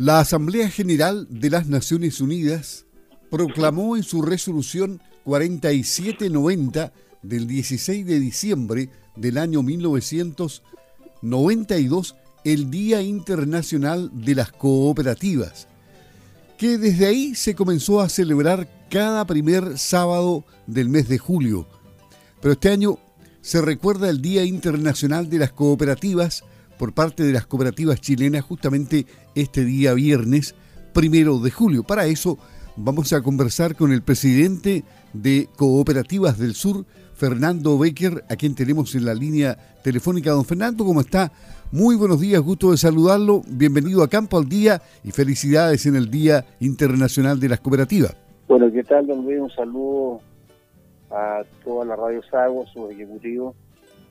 La Asamblea General de las Naciones Unidas proclamó en su resolución 4790 del 16 de diciembre del año 1992 el Día Internacional de las Cooperativas, que desde ahí se comenzó a celebrar cada primer sábado del mes de julio. Pero este año se recuerda el Día Internacional de las Cooperativas por parte de las cooperativas chilenas justamente este día viernes, primero de julio. Para eso vamos a conversar con el presidente de Cooperativas del Sur, Fernando Becker, a quien tenemos en la línea telefónica. Don Fernando, ¿cómo está? Muy buenos días, gusto de saludarlo. Bienvenido a Campo al Día y felicidades en el Día Internacional de las Cooperativas. Bueno, ¿qué tal, don Luis? Un saludo a toda la Radio Sago, sus ejecutivos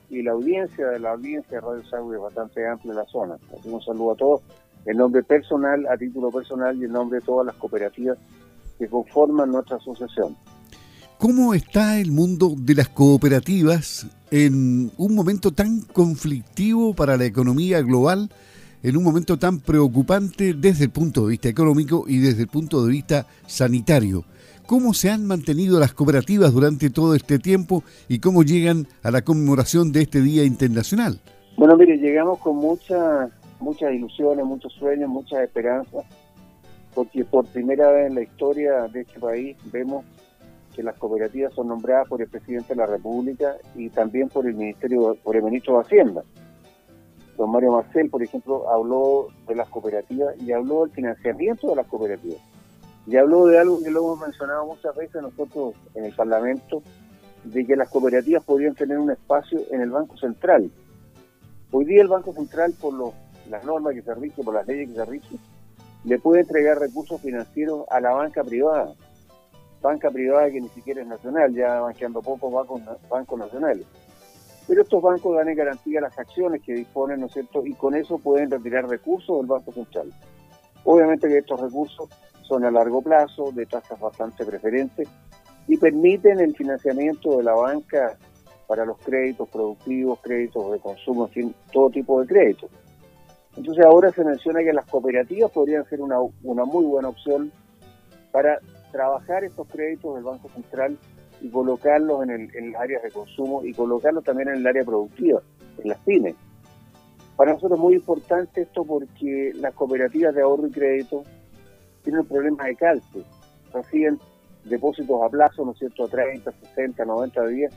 y la audiencia de la audiencia de Radio Sagua es bastante amplia en la zona. Así un saludo a todos, en nombre personal, a título personal y en nombre de todas las cooperativas que conforman nuestra asociación. ¿Cómo está el mundo de las cooperativas en un momento tan conflictivo para la economía global, en un momento tan preocupante desde el punto de vista económico y desde el punto de vista sanitario? ¿Cómo se han mantenido las cooperativas durante todo este tiempo y cómo llegan a la conmemoración de este Día Internacional? Bueno, mire, llegamos con muchas muchas ilusiones, muchos sueños, muchas esperanzas, porque por primera vez en la historia de este país vemos que las cooperativas son nombradas por el presidente de la República y también por el ministerio, por el ministro de Hacienda. Don Mario Marcel, por ejemplo, habló de las cooperativas y habló del financiamiento de las cooperativas. Y habló de algo que lo hemos mencionado muchas veces nosotros en el Parlamento, de que las cooperativas podrían tener un espacio en el Banco Central. Hoy día el Banco Central, por las normas que se rigen, por las leyes que se rigen, le puede entregar recursos financieros a la banca privada. Banca privada que ni siquiera es nacional, ya van quedando pocos bancos, bancos nacionales. Pero estos bancos dan en garantía las acciones que disponen, ¿no es cierto? Y con eso pueden retirar recursos del Banco Central. Obviamente que estos recursos son a largo plazo, de tasas bastante preferentes, y permiten el financiamiento de la banca para los créditos productivos, créditos de consumo, en fin, todo tipo de créditos. Entonces ahora se menciona que las cooperativas podrían ser una, una muy buena opción para trabajar estos créditos del Banco Central y colocarlos en, el, en las áreas de consumo y colocarlos también en el área productiva, en las pymes. Para nosotros es muy importante esto porque las cooperativas de ahorro y crédito tienen problemas de calce, reciben depósitos a plazo, ¿no es cierto?, a 30, 60, 90 días,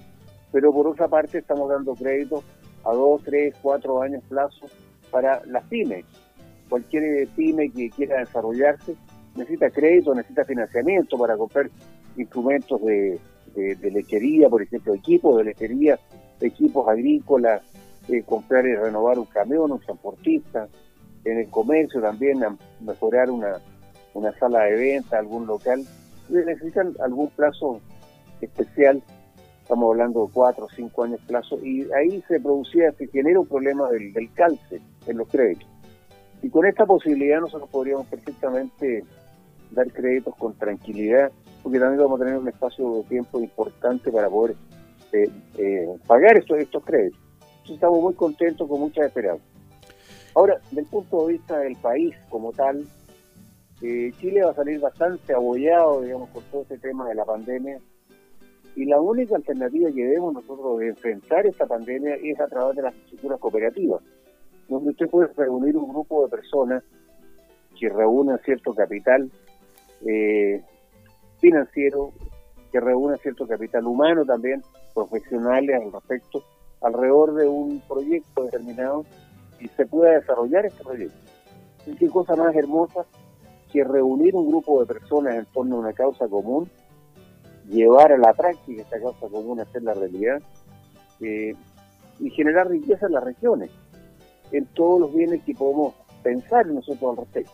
pero por otra parte estamos dando créditos a 2, 3, 4 años plazo para las pymes. Cualquier pyme que quiera desarrollarse necesita crédito, necesita financiamiento para comprar instrumentos de, lechería, por ejemplo, equipos de lechería, equipos agrícolas, eh, comprar y renovar un camión, un transportista, en el comercio también mejorar una, una sala de venta, algún local, necesitan algún plazo especial, estamos hablando de cuatro o cinco años plazo, y ahí se producía, se genera un problema del, calce en los créditos. Y con esta posibilidad nosotros podríamos perfectamente dar créditos con tranquilidad, porque también vamos a tener un espacio de tiempo importante para poder eh, eh, pagar estos, estos créditos. Entonces estamos muy contentos, con mucha esperanza. Ahora, del punto de vista del país como tal, Chile va a salir bastante abollado, digamos, por todo este tema de la pandemia. Y la única alternativa que debemos nosotros de enfrentar esta pandemia es a través de las estructuras cooperativas, donde usted puede reunir un grupo de personas que reúnan cierto capital eh, financiero, que reúnan cierto capital humano también, profesionales al respecto, alrededor de un proyecto determinado y se pueda desarrollar este proyecto. Y qué cosa más hermosa que reunir un grupo de personas en torno a una causa común, llevar a la práctica esta causa común, hacer la realidad eh, y generar riqueza en las regiones, en todos los bienes que podemos pensar nosotros al respecto.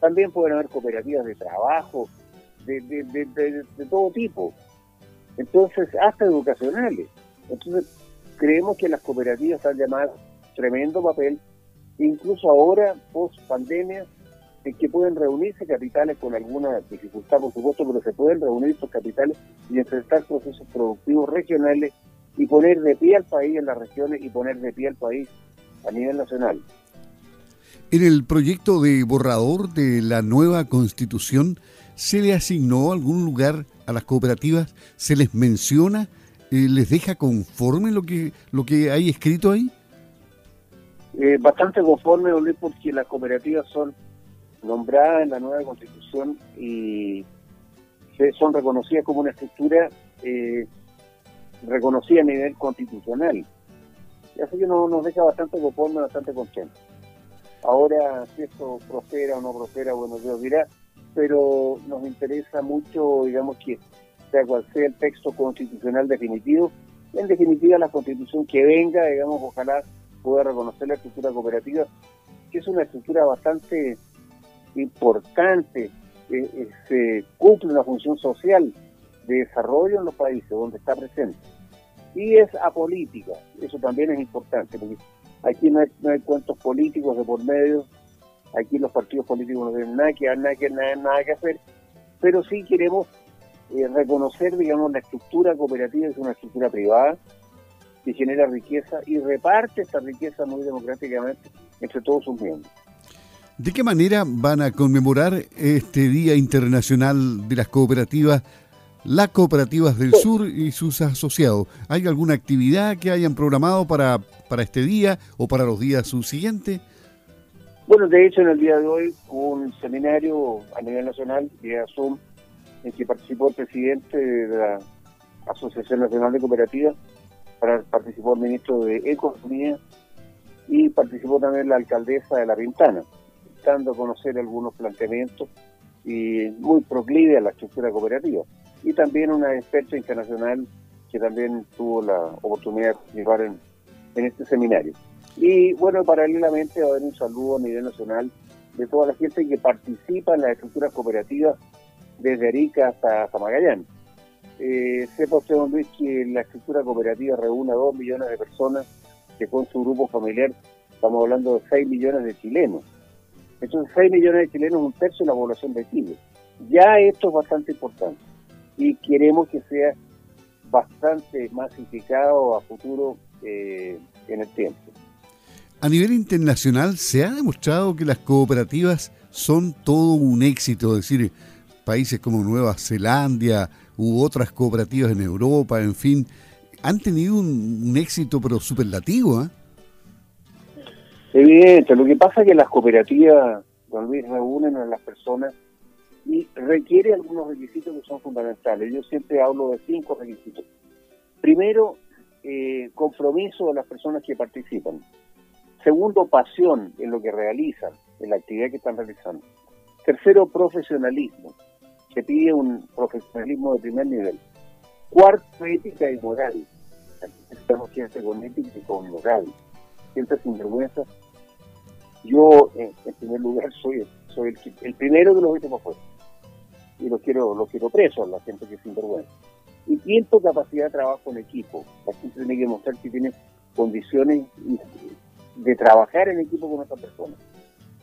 También pueden haber cooperativas de trabajo, de, todo tipo, entonces hasta educacionales. Entonces creemos que las cooperativas han llamado tremendo papel, incluso ahora, post pandemia, que pueden reunirse capitales con alguna dificultad, por supuesto, pero se pueden reunir estos capitales y enfrentar procesos productivos regionales y poner de pie al país en las regiones y poner de pie al país a nivel nacional. En el proyecto de borrador de la nueva constitución, ¿se le asignó algún lugar a las cooperativas? ¿Se les menciona? Eh, ¿Les deja conforme lo que, lo que hay escrito ahí? Eh, bastante conforme, porque las cooperativas son nombradas en la nueva constitución y son reconocidas como una estructura eh, reconocida a nivel constitucional. Y así que nos, deja bastante conforme, bastante contento. Ahora, si esto prospera o no prospera, bueno, Dios dirá, pero nos interesa mucho, digamos, que sea cual sea el texto constitucional definitivo, en definitiva la constitución que venga, digamos, ojalá pueda reconocer la estructura cooperativa, que es una estructura bastante importante, eh, se cumple una función social de desarrollo en los países donde está presente. Y es apolítica, eso también es importante, porque aquí no hay, cuentos políticos de por medio, aquí los partidos políticos no tienen nada que, nada que, nada, nada que hacer, pero sí queremos eh, reconocer, digamos, la estructura cooperativa es una estructura privada que genera riqueza y reparte esta riqueza muy democráticamente entre todos sus miembros. ¿De qué manera van a conmemorar este Día Internacional de las Cooperativas, las Cooperativas del Sur y sus asociados? ¿Hay alguna actividad que hayan programado para, para este día o para los días subsiguientes? Bueno, de hecho, en el día de hoy hubo un seminario a nivel nacional vía Zoom en que participó el presidente de la Asociación Nacional de Cooperativas, participó el ministro de Economía y participó también la alcaldesa de La Pintana a conocer algunos planteamientos y muy proclive a la estructura cooperativa. Y también una experta internacional que también tuvo la oportunidad de participar en, este seminario. Y bueno, paralelamente a haber un saludo a nivel nacional de toda la gente que participa en las estructuras cooperativas desde Arica hasta, Magallanes. Eh, sepa usted, don Luis, que la estructura cooperativa reúne a dos millones de personas que con su grupo familiar estamos hablando de 6 millones de chilenos. Entonces, 6 millones de chilenos, un tercio de la población de Chile. Ya esto es bastante importante y queremos que sea bastante masificado a futuro eh, en el tiempo. A nivel internacional se ha demostrado que las cooperativas son todo un éxito, es decir, países como Nueva Zelanda u otras cooperativas en Europa, en fin, han tenido un, éxito pero superlativo. ¿eh? Evidente, lo que pasa es que las cooperativas, don Luis, reúnen a las personas y requiere algunos requisitos que son fundamentales. Yo siempre hablo de cinco requisitos. Primero, eh, compromiso de las personas que participan. Segundo, pasión en lo que realizan, en la actividad que están realizando. Tercero, profesionalismo. Se pide un profesionalismo de primer nivel. Cuarto, ética y moral. Aquí estamos siempre con ética y con moral. Siempre sin vergüenza yo, en, primer lugar, soy el, primero de los últimos fuera. Y lo quiero, lo quiero preso a la gente que es sinvergüenza. Y quinto, capacidad de trabajo en equipo. La gente tiene que mostrar que tiene condiciones de trabajar en equipo con otra persona.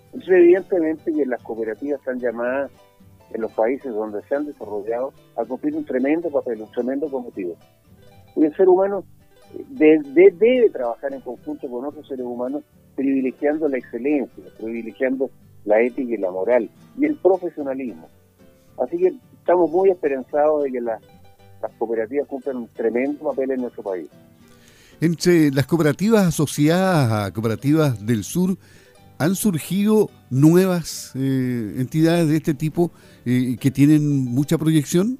Entonces, evidentemente que las cooperativas están llamadas en los países donde se han desarrollado a cumplir un tremendo papel, un tremendo cometido. Y el ser humano debe trabajar en conjunto con otros seres humanos privilegiando la excelencia, privilegiando la ética y la moral y el profesionalismo. Así que estamos muy esperanzados de que las cooperativas cumplan un tremendo papel en nuestro país. Entre las cooperativas asociadas a cooperativas del sur, ¿han surgido nuevas eh, entidades de este tipo eh, que tienen mucha proyección?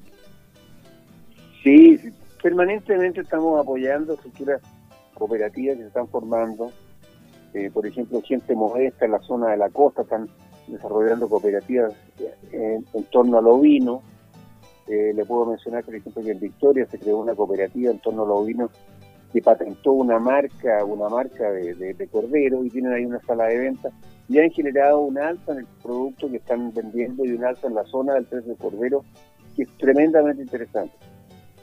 Sí, permanentemente estamos apoyando estructuras cooperativas que se están formando, eh, por ejemplo, gente modesta en la zona de la costa están desarrollando cooperativas en, torno al ovino. Eh, le puedo mencionar, por ejemplo, que en Victoria se creó una cooperativa en torno al ovino que patentó una marca, una marca de, cordero y tienen ahí una sala de venta y han generado un alza en el producto que están vendiendo y un alza en la zona del precio de cordero que es tremendamente interesante.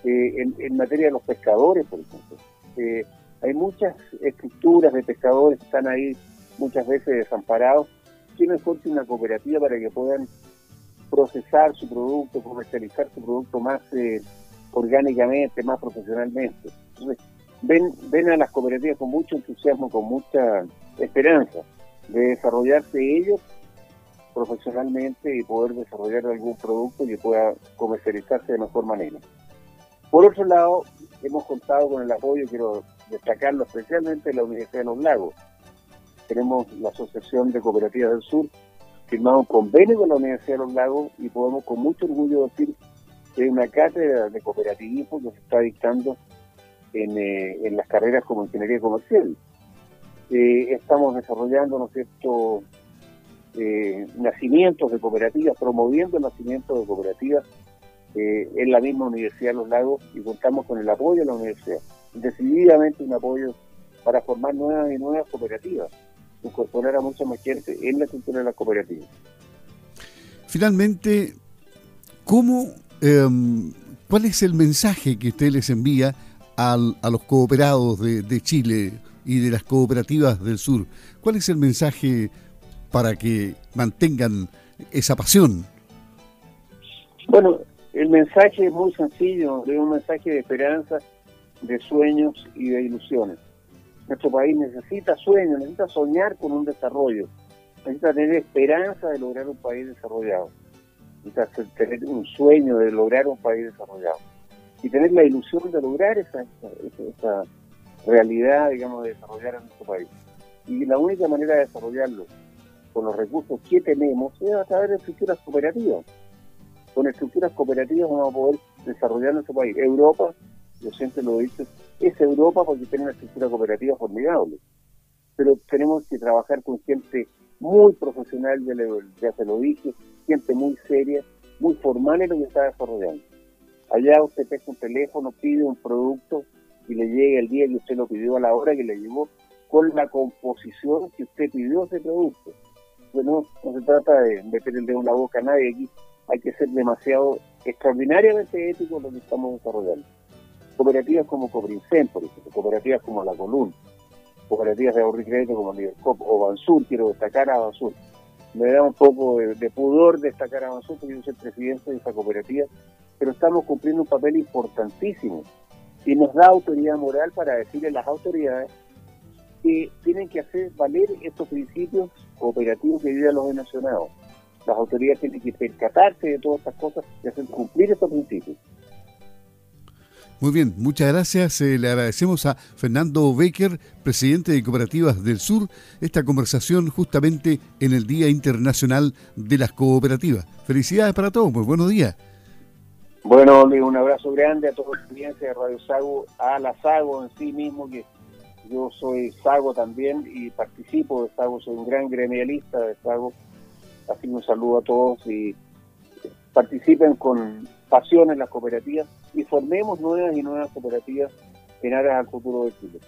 Eh, en, materia de los pescadores, por ejemplo, hay muchas estructuras de pescadores que están ahí muchas veces desamparados. ¿Qué mejor una cooperativa para que puedan procesar su producto, comercializar su producto más eh, orgánicamente, más profesionalmente? Entonces, ven, ven a las cooperativas con mucho entusiasmo, con mucha esperanza. de desarrollarse ellos profesionalmente y poder desarrollar algún producto que pueda comercializarse de mejor manera. Por otro lado, hemos contado con el apoyo, quiero destacarlo especialmente, la Universidad de los Lagos. Tenemos la Asociación de Cooperativas del Sur, firmado un convenio con la Universidad de los Lagos y podemos con mucho orgullo decir que hay una cátedra de cooperativismo que se está dictando en, eh, en las carreras como ingeniería comercial. Eh, estamos desarrollando, ¿no cierto?, eh, nacimientos de cooperativas, promoviendo el nacimiento de cooperativas en la misma Universidad de los Lagos y contamos con el apoyo de la universidad. Decididamente un apoyo para formar nuevas y nuevas cooperativas, incorporar a mucha más gente en la cultura de las cooperativas. Finalmente, ¿cómo, em, ¿cuál es el mensaje que usted les envía al, a los cooperados de, de Chile y de las cooperativas del sur? ¿Cuál es el mensaje para que mantengan esa pasión? Bueno, el mensaje es muy sencillo, es un mensaje de esperanza, de sueños y de ilusiones. Nuestro país necesita sueños, necesita soñar con un desarrollo, necesita tener esperanza de lograr un país desarrollado, necesita tener un sueño de lograr un país desarrollado y tener la ilusión de lograr esa, esa, realidad, digamos, de desarrollar a nuestro país. Y la única manera de desarrollarlo con los recursos que tenemos es a través de estructuras cooperativas. Con estructuras cooperativas vamos a poder desarrollar nuestro país. Europa, yo siempre lo he dicho, es Europa porque tiene una estructura cooperativa formidable. Pero tenemos que trabajar con gente muy profesional, ya se lo dije, gente muy seria, muy formal en lo que está desarrollando. Allá usted pesca un teléfono, pide un producto y le llega el día que usted lo pidió a la hora que le llegó con la composición que usted pidió ese producto no, no se trata de meter el dedo en la boca a nadie aquí, hay que ser demasiado extraordinariamente ético lo que estamos desarrollando. Cooperativas como Coprincen, por ejemplo, cooperativas como La Column, cooperativas de ahorro y crédito como Libercop o Bansur, quiero destacar a Bansur. Me da un poco de, pudor destacar a Bansur porque yo soy presidente de esta cooperativa, pero estamos cumpliendo un papel importantísimo y nos da autoridad moral para decirle a las autoridades que tienen que hacer valer estos principios cooperativos que viven los mencionado. Las autoridades tienen que percatarse de todas estas cosas y hacer cumplir estos principios. Muy bien, muchas gracias. Eh, le agradecemos a Fernando Becker, presidente de Cooperativas del Sur, esta conversación justamente en el Día Internacional de las Cooperativas. Felicidades para todos, pues buenos días. Bueno, un abrazo grande a toda la audiencia de Radio Sago, a la Sago en sí mismo, que yo soy Sago también y participo de Sago, soy un gran gremialista de Sago. Así un saludo a todos y participen con pasión en las cooperativas y formemos nuevas y nuevas cooperativas en aras al futuro de Chile.